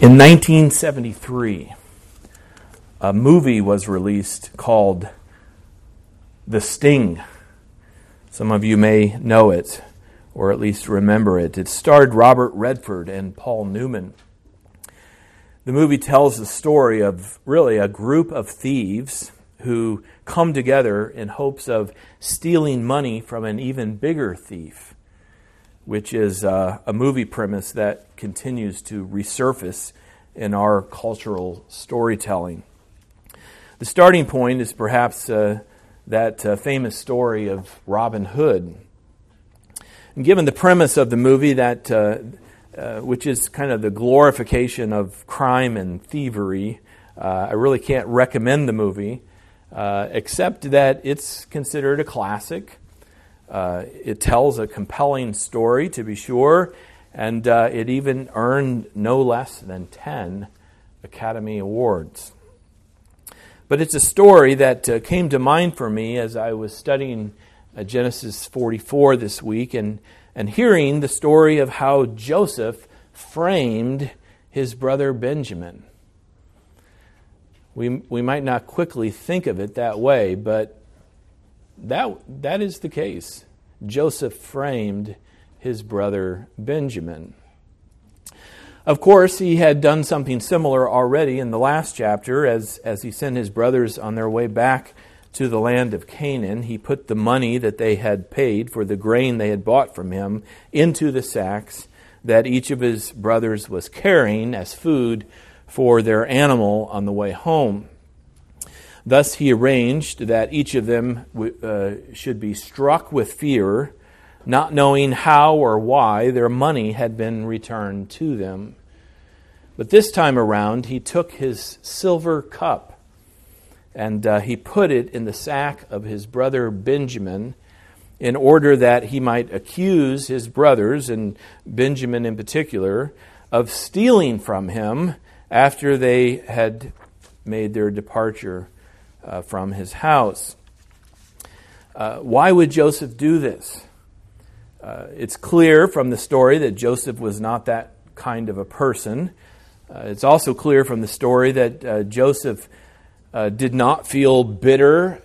In 1973, a movie was released called The Sting. Some of you may know it, or at least remember it. It starred Robert Redford and Paul Newman. The movie tells the story of really a group of thieves who come together in hopes of stealing money from an even bigger thief, which is uh, a movie premise that continues to resurface in our cultural storytelling. The starting point is perhaps uh, that uh, famous story of Robin Hood. And given the premise of the movie, that uh, uh, which is kind of the glorification of crime and thievery, uh, I really can't recommend the movie, except that it's considered a classic. Uh, it tells a compelling story, to be sure, and uh, it even earned no less than 10 Academy Awards. But it's a story that uh, came to mind for me as I was studying Genesis 44 this week and, and hearing the story of how Joseph framed his brother Benjamin. We, we might not quickly think of it that way, but that, that is the case. Joseph framed his brother Benjamin. Of course, he had done something similar already in the last chapter as, as he sent his brothers on their way back to the land of Canaan. He put the money that they had paid for the grain they had bought from him into the sacks that each of his brothers was carrying as food for their animal on the way home. Thus, he arranged that each of them uh, should be struck with fear, not knowing how or why their money had been returned to them. But this time around, he took his silver cup and uh, he put it in the sack of his brother Benjamin in order that he might accuse his brothers, and Benjamin in particular, of stealing from him after they had made their departure uh, from his house. Uh, why would Joseph do this? Uh, it's clear from the story that Joseph was not that kind of a person. Uh, it's also clear from the story that uh, Joseph uh, did not feel bitter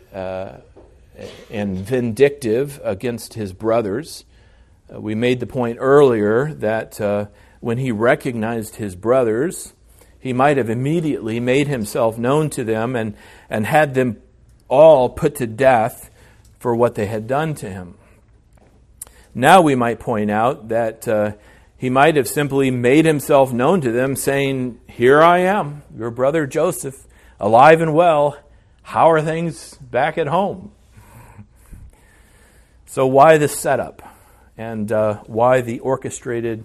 and vindictive against his brothers. we made the point earlier that when he recognized his brothers, he might have immediately made himself known to them and, and had them all put to death for what they had done to him. Now we might point out that uh, he might have simply made himself known to them, saying, Here I am, your brother Joseph, alive and well. How are things back at home? So, why the setup? And uh, why the orchestrated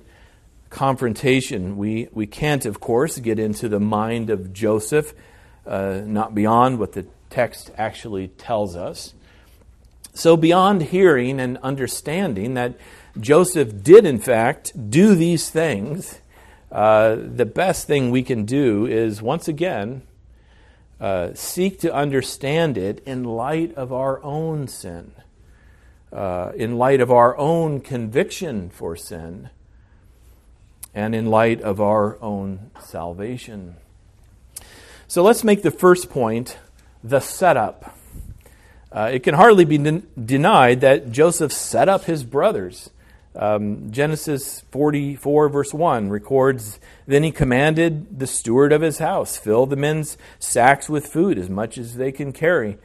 confrontation. We, we can't, of course, get into the mind of Joseph, uh, not beyond what the text actually tells us. So, beyond hearing and understanding that Joseph did, in fact, do these things, uh, the best thing we can do is once again uh, seek to understand it in light of our own sin, uh, in light of our own conviction for sin and in light of our own salvation. So let's make the first point the setup. Uh, it can hardly be den- denied that Joseph set up his brothers. Um, Genesis 44, verse 1 records Then he commanded the steward of his house, fill the men's sacks with food as much as they can carry,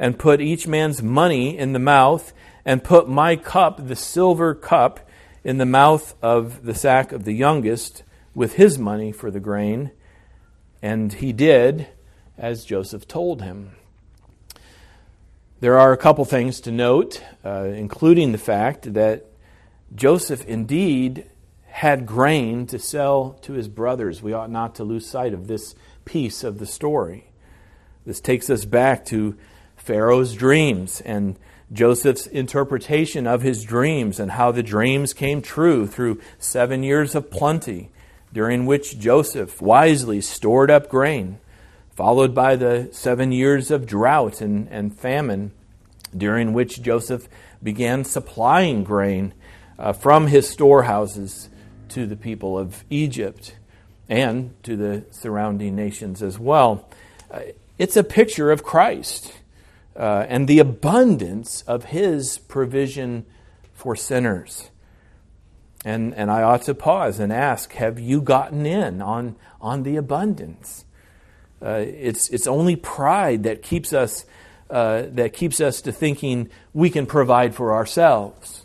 and put each man's money in the mouth, and put my cup, the silver cup, in the mouth of the sack of the youngest with his money for the grain. And he did as Joseph told him. There are a couple things to note, uh, including the fact that Joseph indeed had grain to sell to his brothers. We ought not to lose sight of this piece of the story. This takes us back to Pharaoh's dreams and Joseph's interpretation of his dreams and how the dreams came true through seven years of plenty, during which Joseph wisely stored up grain, followed by the seven years of drought and, and famine, during which Joseph began supplying grain uh, from his storehouses to the people of Egypt. and to the surrounding nations as well. Uh, it's a picture of Christ uh, and the abundance of his provision for sinners. And, and I ought to pause and ask Have you gotten in on, on the abundance? Uh, it's, it's only pride that keeps, us, uh, that keeps us to thinking we can provide for ourselves.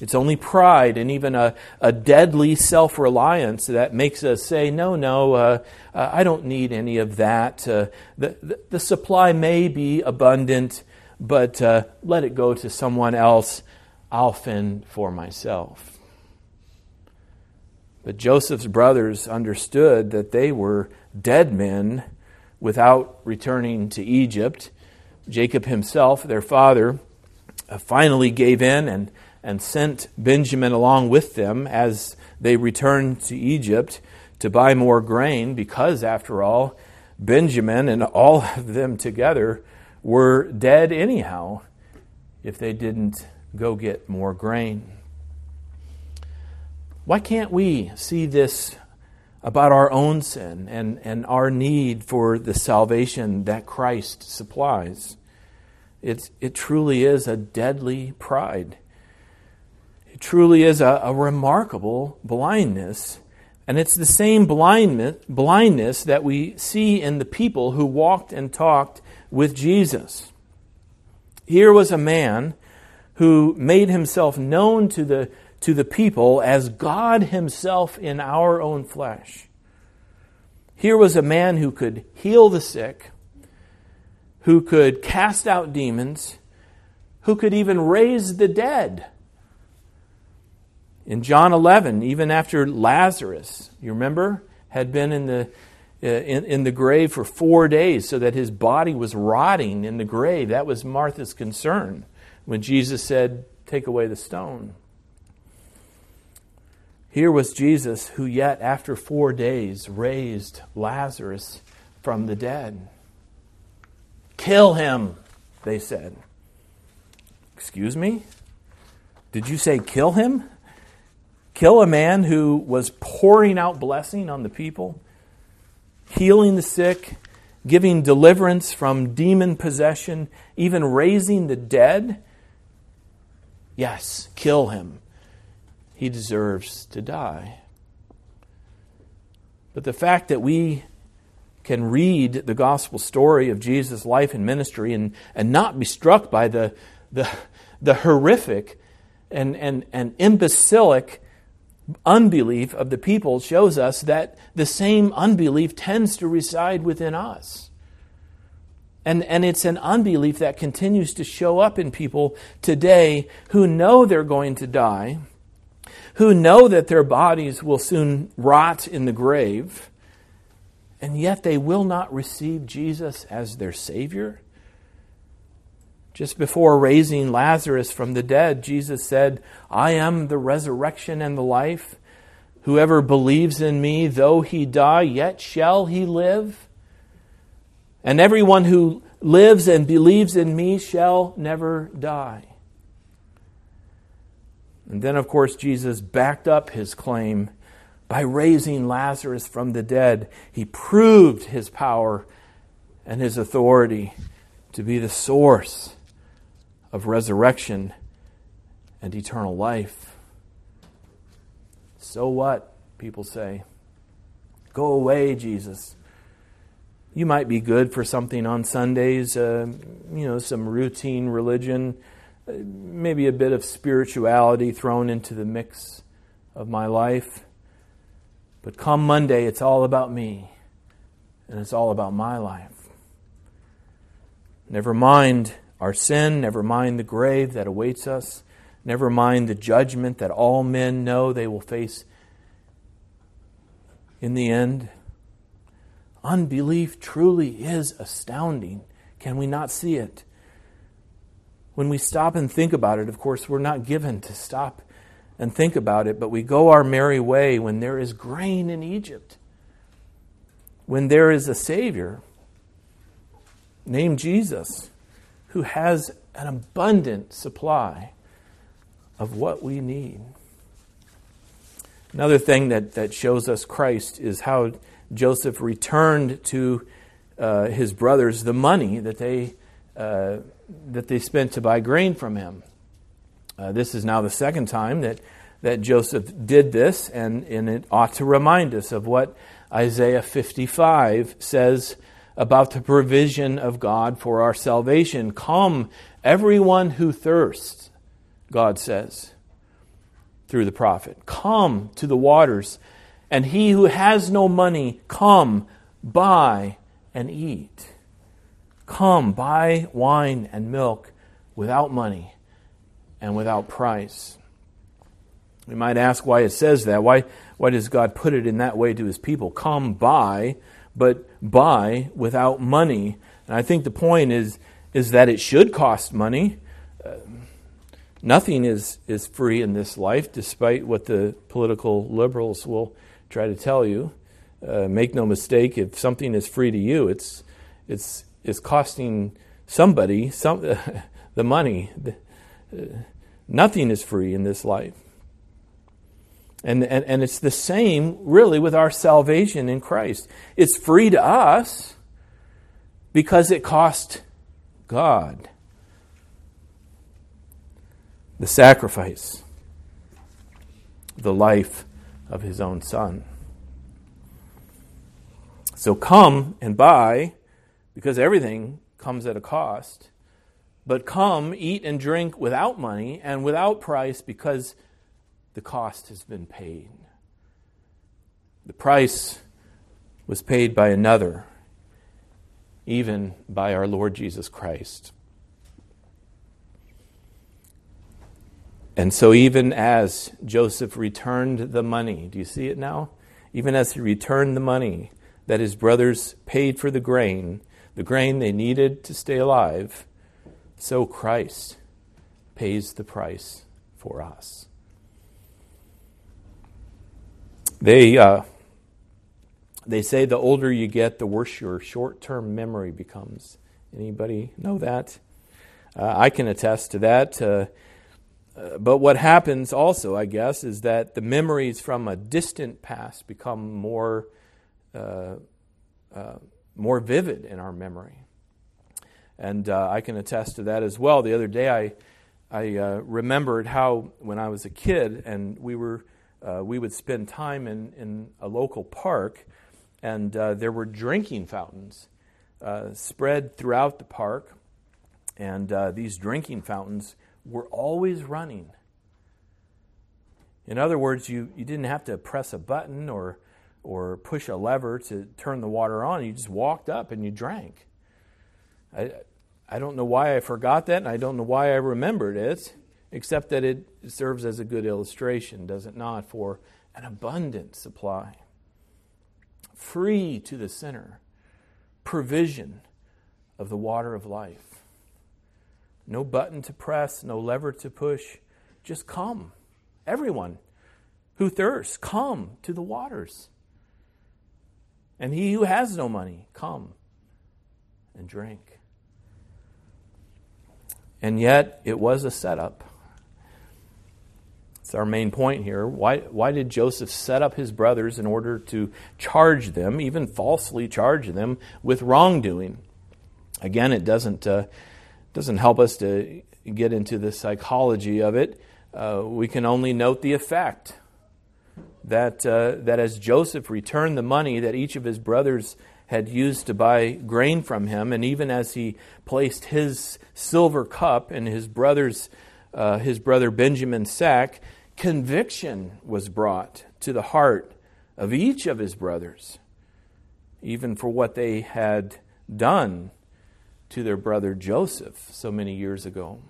It's only pride and even a, a deadly self reliance that makes us say, no, no, uh, uh, I don't need any of that. Uh, the, the, the, supply may be abundant, but uh, let it go to someone else. I'll fend for myself. But Joseph's brothers understood that they were dead men without returning to Egypt. Jacob himself, their father, uh, finally gave in and and sent Benjamin along with them as they returned to Egypt to buy more grain, because, after all, Benjamin and all of them together were dead anyhow if they didn't go get more grain. Why can't we see this about our own sin and, and our need for the salvation that Christ supplies? It's, it truly is a deadly pride truly is a, a remarkable blindness. And it's the same blindness, blindness that we see in the people who walked and talked with Jesus. Here was a man who made himself known to the, to the people as God himself in our own flesh. Here was a man who could heal the sick, who could cast out demons, who could even raise the dead. In John 11, even after Lazarus, you remember, had been in the, uh, in, in the grave for four days so that his body was rotting in the grave, that was Martha's concern when Jesus said, Take away the stone. Here was Jesus who, yet after four days, raised Lazarus from the dead. Kill him, they said. Excuse me? Did you say kill him? Kill a man who was pouring out blessing on the people, healing the sick, giving deliverance from demon possession, even raising the dead. Yes, kill him. He deserves to die. But the fact that we can read the gospel story of Jesus' life and ministry and, and not be struck by the, the, the horrific and, and, and imbecilic unbelief of the people shows us that the same unbelief tends to reside within us. And, and it's an unbelief that continues to show up in people today who know they're going to die, who know that their bodies will soon rot in the grave, and yet they will not receive Jesus as their Savior just before raising Lazarus from the dead, Jesus said, I am the resurrection and the life. Whoever believes in me, though he die, yet shall he live. And everyone who lives and believes in me shall never die. And then, of course, Jesus backed up his claim by raising Lazarus from the dead. He proved his power and his authority to be the source of resurrection and eternal life. So what? People say. Go away, Jesus. You might be good for something on Sundays, uh, you know, some routine religion, uh, maybe a bit of spirituality thrown into the mix of my life. But come Monday, it's all about me, and it's all about my life. Never mind our sin, never mind the grave that awaits us, never mind the judgment that all men know they will face in the end. Unbelief truly is astounding. Can we not see it? When we stop and think about it, of course, we're not given to stop and think about it, but we go our merry way when there is grain in Egypt, when there is a Savior named Jesus who has an abundant supply of what we need. Another thing that, that shows us Christ is how Joseph returned to uh, his brothers the money that they, uh, that they spent to buy grain from him. Uh, this is now the second time that, that Joseph did this, and, and it ought to remind us of what Isaiah 55 says about the provision of God for our salvation. Come, everyone who thirsts, God says through the prophet. Come to the waters, and he who has no money, come, buy and eat. Come, buy wine and milk without money and without price. We might ask why it says that. Why, why does God put it in that way to his people? Come, buy, but buy without money. And I think the point is, is that it should cost money. Uh, Nothing is, is free in this life, despite what the political liberals will try to tell you. Uh, make no mistake, if something is free to you, it's, it's, it's costing somebody some, the money. Uh, nothing is free in this life. And, and, and it's the same, really, with our salvation in Christ. It's free to us because it cost God the sacrifice, the life of his own son. So come and buy, because everything comes at a cost. But come, eat and drink without money and without price, because the cost has been paid. The price was paid by another, even by our Lord Jesus Christ. And so, even as Joseph returned the money, do you see it now? Even as he returned the money that his brothers paid for the grain, the grain they needed to stay alive, so Christ pays the price for us. They, uh, they say the older you get, the worse your short term memory becomes. Anybody know that? Uh, I can attest to that. Uh, but what happens also, I guess, is that the memories from a distant past become more, uh, uh, more vivid in our memory. And uh, I can attest to that as well. The other day, I, I uh, remembered how when I was a kid and we, were, uh, we would spend time in, in a local park, and uh, there were drinking fountains spread throughout the park. And these drinking fountains were always running. In other words, you, you didn't have to press a button or, or push a lever to turn the water on. You just walked up and you drank. I, I don't know why I forgot that, and I don't know why I remembered it, except that it serves as a good illustration, does it not, for an abundant supply. Free to the sinner, provision of the water of life. No button to press, no lever to push. Just come. Everyone who thirsts, come to the waters. And he who has no money, come and drink. And yet, it was a setup. It's our main point here. Why, why did Joseph set up his brothers in order to charge them, even falsely charge them, with wrongdoing? Again, it doesn't uh, doesn't help us to get into the psychology of it. Uh, we can only note the effect that, uh, that as Joseph returned the money that each of his brothers had used to buy grain from him, and even as he placed his silver cup in his brother's, uh, his brother Benjamin's sack, conviction was brought to the heart of each of his brothers, even for what they had done to their brother Joseph so many years ago.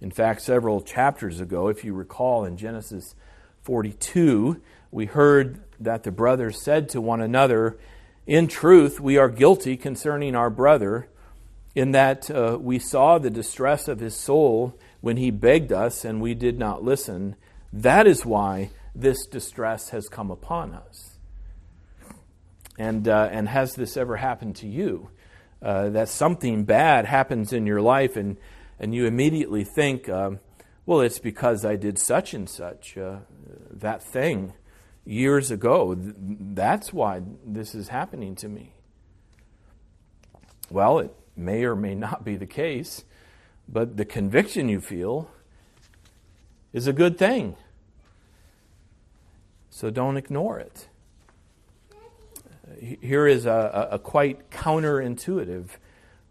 In fact, several chapters ago, if you recall in Genesis 42, we heard that the brothers said to one another, In truth, we are guilty concerning our brother, in that uh, we saw the distress of his soul when he begged us and we did not listen. That is why this distress has come upon us. And, uh, and has this ever happened to you? uh, that something bad happens in your life and, and you immediately think, um, Well, it's because I did such and such, uh, that thing years ago. That's why this is happening to me. Well, it may or may not be the case, but the conviction you feel is a good thing. So don't ignore it. Here is a, a, quite counterintuitive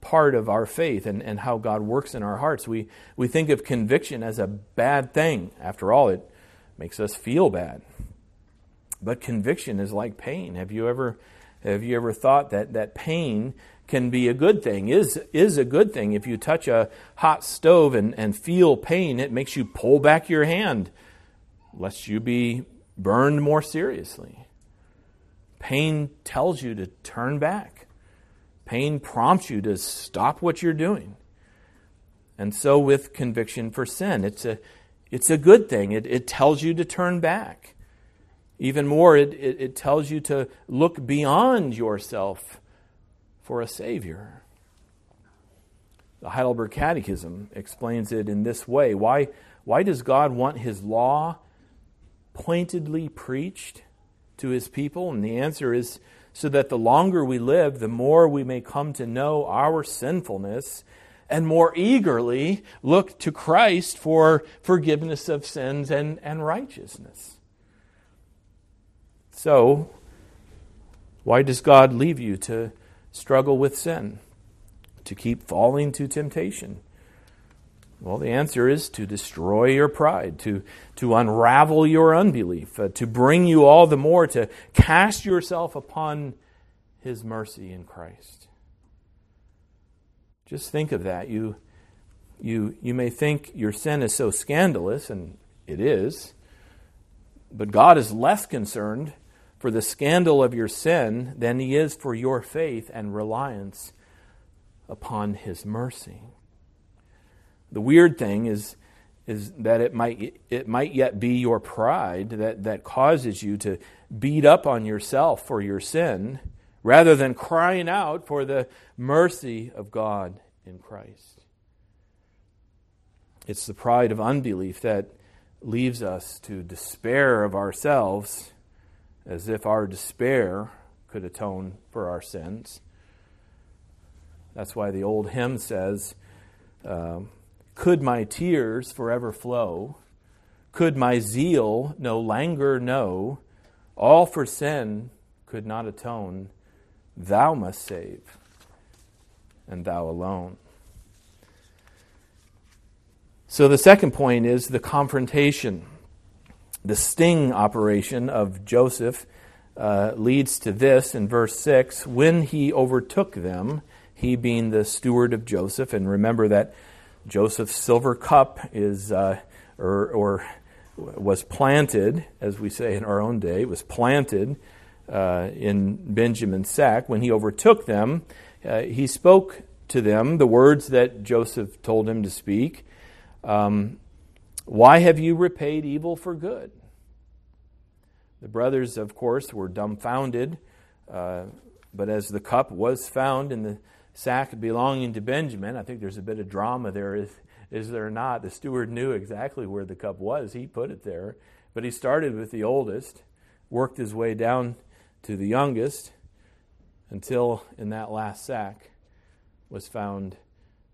part of our faith and, and how God works in our hearts. We, we think of conviction as a bad thing. After all, it makes us feel bad. But conviction is like pain. Have you ever, have you ever thought that, that pain can be a good thing, is, is a good thing? If you touch a hot stove and, and feel pain, it makes you pull back your hand lest you be burned more seriously. Pain tells you to turn back. Pain prompts you to stop what you're doing. And so with conviction for sin, it's a, it's a good thing. It, it tells you to turn back. Even more, it, it, it tells you to look beyond yourself for a Savior. The Heidelberg Catechism explains it in this way. Why, why does God want His law pointedly preached to His people? And the answer is so that the longer we live, the more we may come to know our sinfulness and more eagerly look to Christ for forgiveness of sins and, and righteousness. So, why does God leave you to struggle with sin? To keep falling to temptation? Well, the answer is to destroy your pride, to, to unravel your unbelief, uh, to bring you all the more to cast yourself upon His mercy in Christ. Just think of that. You, you, you may think your sin is so scandalous, and it is, but God is less concerned for the scandal of your sin than He is for your faith and reliance upon His mercy. The weird thing is, is that it might, it might yet be your pride that, that causes you to beat up on yourself for your sin rather than crying out for the mercy of God in Christ. It's the pride of unbelief that leaves us to despair of ourselves as if our despair could atone for our sins. That's why the old hymn says, um, could my tears forever flow? Could my zeal no languor know? All for sin could not atone. Thou must save, and thou alone. So the second point is the confrontation. The sting operation of Joseph uh, leads to this in verse 6 when he overtook them, he being the steward of Joseph. And remember that Joseph's silver cup is, uh, or, or, was planted, as we say in our own day, was planted uh, in Benjamin's sack. When he overtook them, uh, he spoke to them the words that Joseph told him to speak. Um, Why have you repaid evil for good? The brothers, of course, were dumbfounded, uh, but as the cup was found in the sack belonging to Benjamin. I think there's a bit of drama there, is, is there not? The steward knew exactly where the cup was, he put it there. But he started with the oldest, worked his way down to the youngest, until in that last sack was found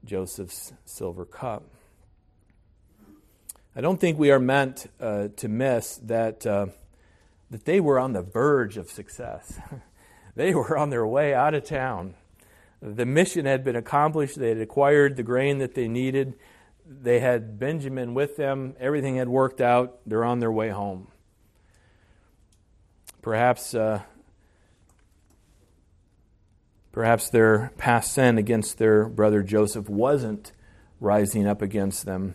Joseph's silver cup. I don't think we are meant uh, to miss that, uh, that they were on the verge of success. they were on their way out of town. The mission had been accomplished. They had acquired the grain that they needed. They had Benjamin with them. Everything had worked out. They're on their way home. Perhaps, uh, perhaps their past sin against their brother Joseph wasn't rising up against them.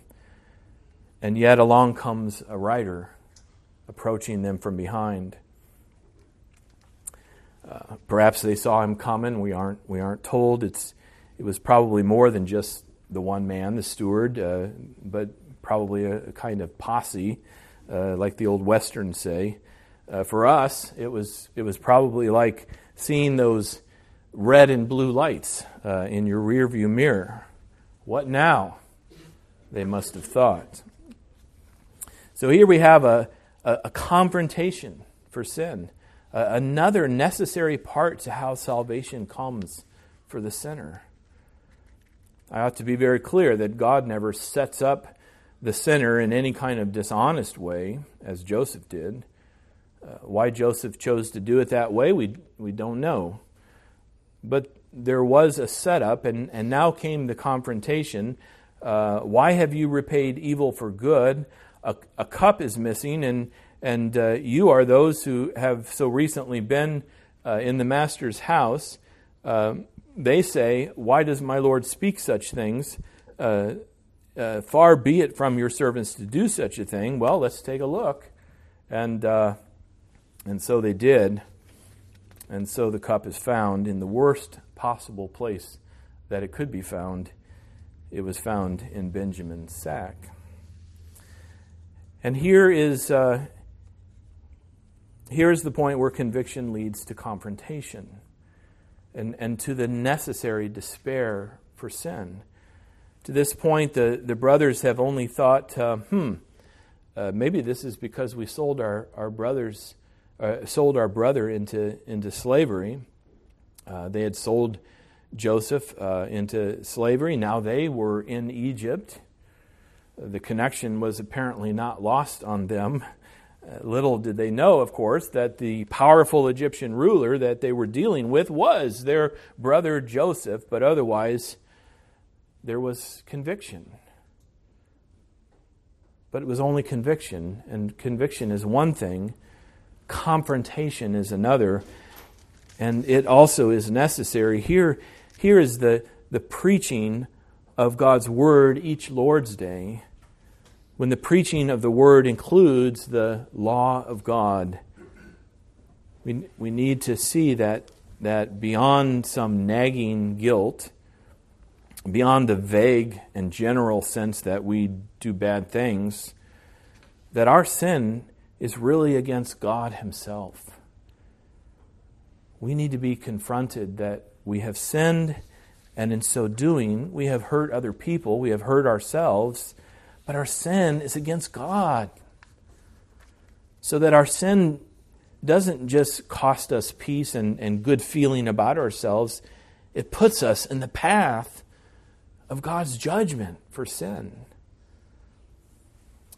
And yet along comes a rider approaching them from behind. Uh, perhaps they saw him coming. We aren't, we aren't told. It's, it was probably more than just the one man, the steward, uh, but probably a, a, kind of posse, uh, like the old westerns say. Uh, for us, it was, it was probably like seeing those red and blue lights uh, in your rearview mirror. What now? They must have thought. So here we have a, a, a confrontation for sin, uh, another necessary part to how salvation comes for the sinner. I ought to be very clear that God never sets up the sinner in any kind of dishonest way, as Joseph did. Uh, why Joseph chose to do it that way, we, we don't know. But there was a setup, and, and now came the confrontation. Uh, why have you repaid evil for good? A, a cup is missing, and, and uh, you are those who have so recently been uh, in the master's house. Uh, they say, Why does my Lord speak such things? Uh, uh, far be it from your servants to do such a thing. Well, let's take a look. And, uh, and so they did. And so the cup is found in the worst possible place that it could be found. It was found in Benjamin's sack. And here is, uh, here is the point where conviction leads to confrontation and, and to the necessary despair for sin. To this point, the, the brothers have only thought, uh, hmm, uh, maybe this is because we sold our, our brothers, uh, sold our brother into, into slavery. Uh, they had sold Joseph uh, into slavery. Now they were in Egypt. The connection was apparently not lost on them. Uh, little did they know, of course, that the powerful Egyptian ruler that they were dealing with was their brother Joseph, but otherwise, there was conviction. But it was only conviction, and conviction is one thing, confrontation is another, and it also is necessary. Here, here is the, the preaching of God's Word each Lord's Day, when the preaching of the Word includes the law of God. We, we need to see that, that beyond some nagging guilt, beyond the vague and general sense that we do bad things, that our sin is really against God Himself. We need to be confronted that we have sinned, and in so doing, we have hurt other people, we have hurt ourselves, our sin is against God. So that our sin doesn't just cost us peace and, and good feeling about ourselves, it puts us in the path of God's judgment for sin.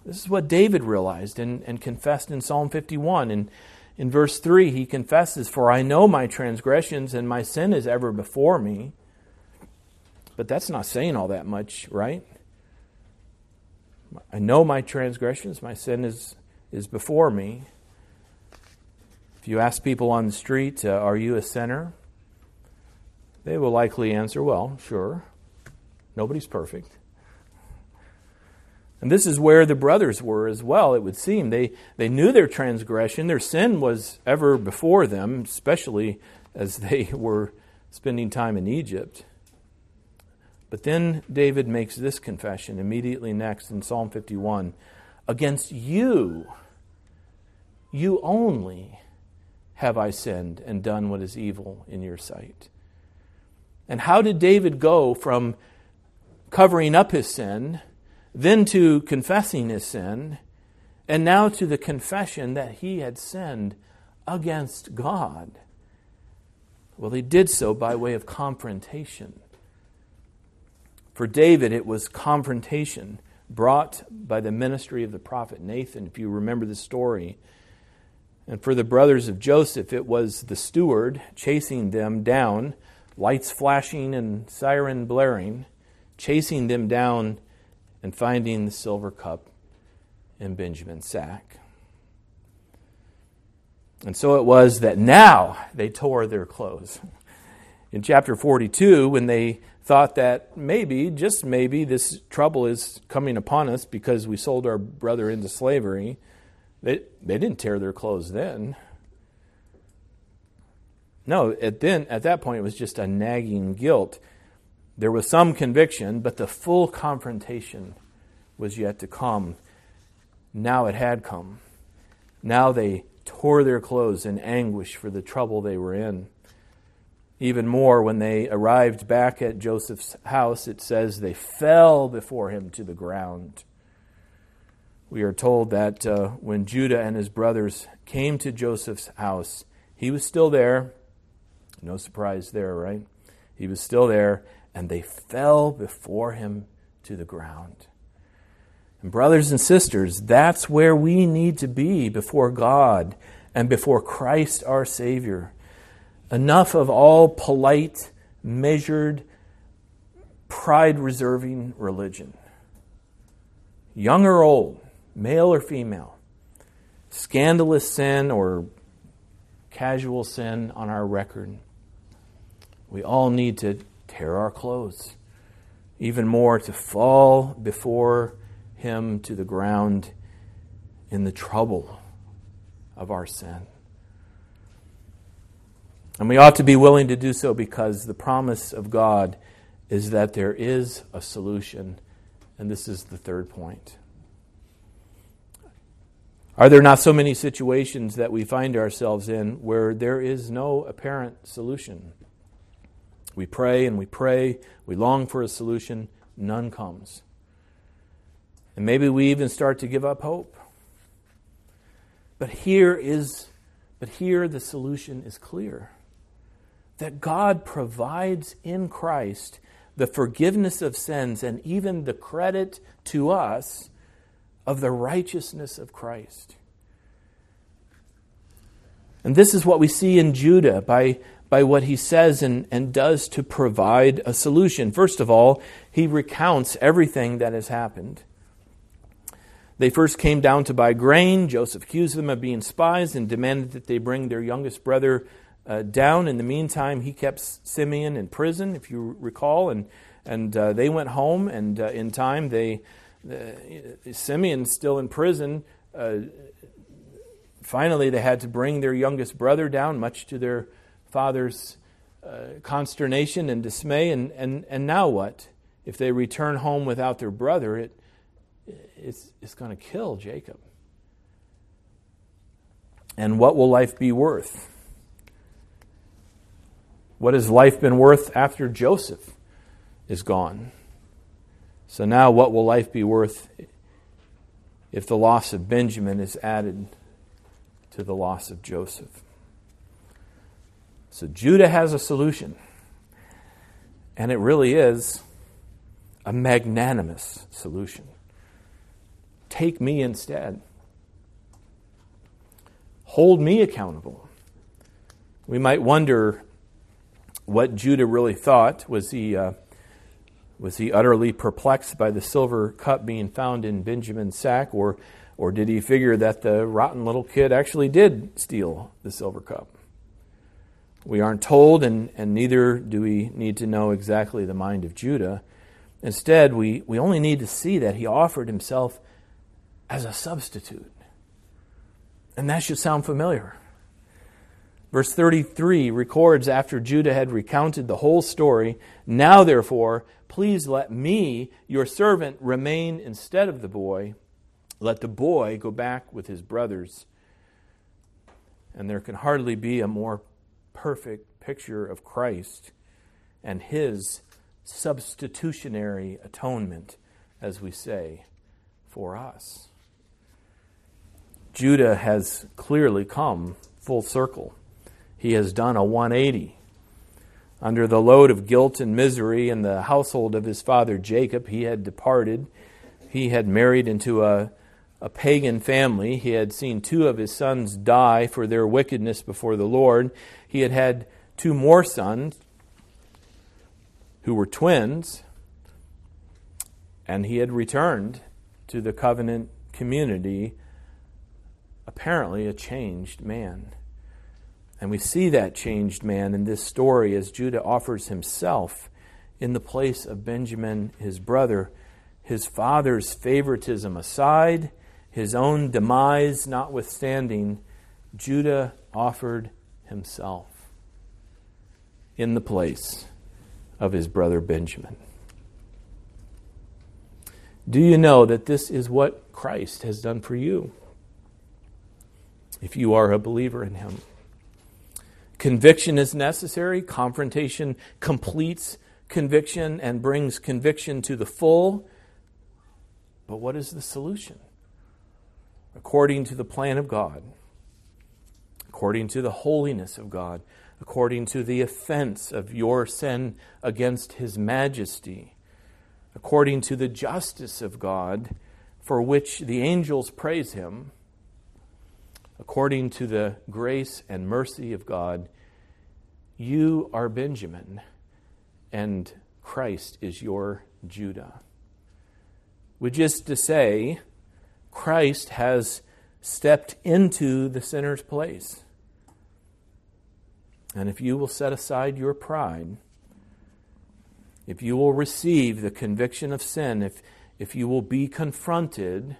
This is what David realized and, and confessed in Psalm 51. And in verse 3, he confesses, For I know my transgressions, and my sin is ever before me. But that's not saying all that much, right? I know my transgressions, my sin is, is before me. If you ask people on the street, uh, Are you a sinner? They will likely answer, Well, sure. Nobody's perfect. And this is where the brothers were as well, it would seem. They, they knew their transgression, their sin was ever before them, especially as they were spending time in Egypt. But then David makes this confession immediately next in Psalm 51 Against you, you only have I sinned and done what is evil in your sight. And how did David go from covering up his sin, then to confessing his sin, and now to the confession that he had sinned against God. Well, he did so by way of confrontation. For David, it was confrontation brought by the ministry of the prophet Nathan, if you remember the story. And for the brothers of Joseph, it was the steward chasing them down, lights flashing and siren blaring chasing them down and finding the silver cup in Benjamin's sack. And so it was that now they tore their clothes. In chapter 42, when they thought that maybe, just maybe, this trouble is coming upon us because we sold our brother into slavery, they, they didn't tear their clothes then. No, at, then, at that point, it was just a nagging guilt. There was some conviction, but the full confrontation was yet to come. Now it had come. Now they tore their clothes in anguish for the trouble they were in. Even more, when they arrived back at Joseph's house, it says they fell before him to the ground. we are told that uh, when Judah and his brothers came to Joseph's house, he was still there. No surprise there, right? He was still there, and they fell before him to the ground. And, brothers and sisters, that's where we need to be before God and before Christ our Savior. Enough of all polite, measured, pride reserving religion. Young or old, male or female, scandalous sin or casual sin on our record. We all need to tear our clothes, even more to fall before Him to the ground in the trouble of our sin. And we ought to be willing to do so because the promise of God is that there is a solution. And this is the third point. Are there not so many situations that we find ourselves in where there is no apparent solution? We pray and we pray, we long for a solution, none comes. And maybe we even start to give up hope. But here is but here the solution is clear. That God provides in Christ the forgiveness of sins and even the credit to us of the righteousness of Christ. And this is what we see in Judah by, by what he says and, and does to provide a solution. First of all, he recounts everything that has happened. They first came down to buy grain. Joseph accused them of being spies and demanded that they bring their youngest brother uh, down. In the meantime, he kept Simeon in prison, if you recall, and and uh, they went home. And uh, in time, they uh, Simeon's still in prison. Uh, finally, they had to bring their youngest brother down, much to their father's uh, consternation and dismay. And and and now what? If they return home without their brother, it it's, it's going to kill Jacob. And what will life be worth? What has life been worth after Joseph is gone? So now, what will life be worth if the loss of Benjamin is added to the loss of Joseph? So, Judah has a solution. And it really is a magnanimous solution. Take me instead. Hold me accountable. We might wonder what Judah really thought. Was he, uh, was he utterly perplexed by the silver cup being found in Benjamin's sack, or, or did he figure that the rotten little kid actually did steal the silver cup? We aren't told, and, and neither do we need to know exactly the mind of Judah. Instead, we, we only need to see that he offered himself as a substitute. And that should sound familiar. Verse 33 records after Judah had recounted the whole story, Now therefore, please let me, your servant, remain instead of the boy. Let the boy go back with his brothers. And there can hardly be a more perfect picture of Christ and his substitutionary atonement, as we say, for us. Judah has clearly come full circle. He has done a 180. Under the load of guilt and misery in the household of his father Jacob, he had departed. He had married into a, a pagan family. He had seen two of his sons die for their wickedness before the Lord. He had had two more sons who were twins, and he had returned to the covenant community apparently a changed man. And we see that changed man in this story as Judah offers himself in the place of Benjamin, his brother, his father's favoritism aside, his own demise notwithstanding, Judah offered himself in the place of his brother Benjamin. Do you know that this is what Christ has done for you? if you are a believer in Him. Conviction is necessary. Confrontation completes conviction and brings conviction to the full. But what is the solution? according to the plan of God, according to the holiness of God, according to the offense of your sin against his majesty, according to the justice of God, for which the angels praise him, according to the grace and mercy of God, you are Benjamin, and Christ is your Judah. Which is to say, Christ has stepped into the sinner's place. And if you will set aside your pride, if you will receive the conviction of sin, if, if you will be confronted,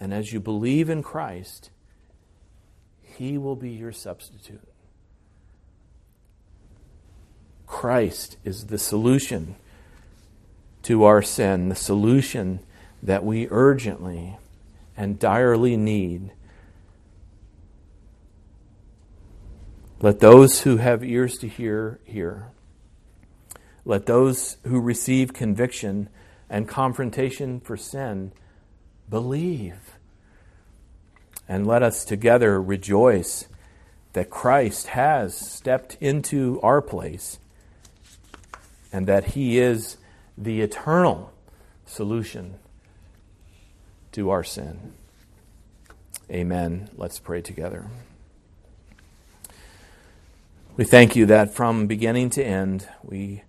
and as you believe in Christ, He will be your substitute. Christ is the solution to our sin, the solution that we urgently and direly need. Let those who have ears to hear hear. Let those who receive conviction and confrontation for sin believe. And let us together rejoice that Christ has stepped into our place and that He is the eternal solution to our sin. Amen. Let's pray together. We thank you that from beginning to end, we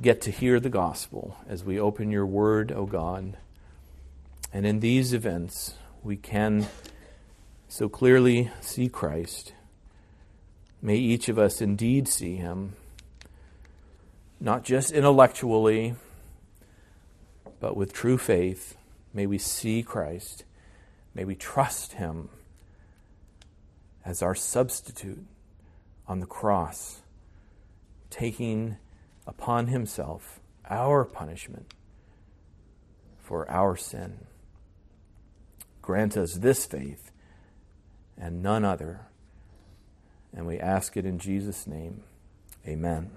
get to hear the gospel as we open your word, O God. And in these events, we can so clearly see Christ. May each of us indeed see him, not just intellectually, but with true faith May we see Christ. May we trust him as our substitute on the cross, taking upon himself our punishment for our sin. Grant us this faith and none other. And we ask it in Jesus' name. Amen.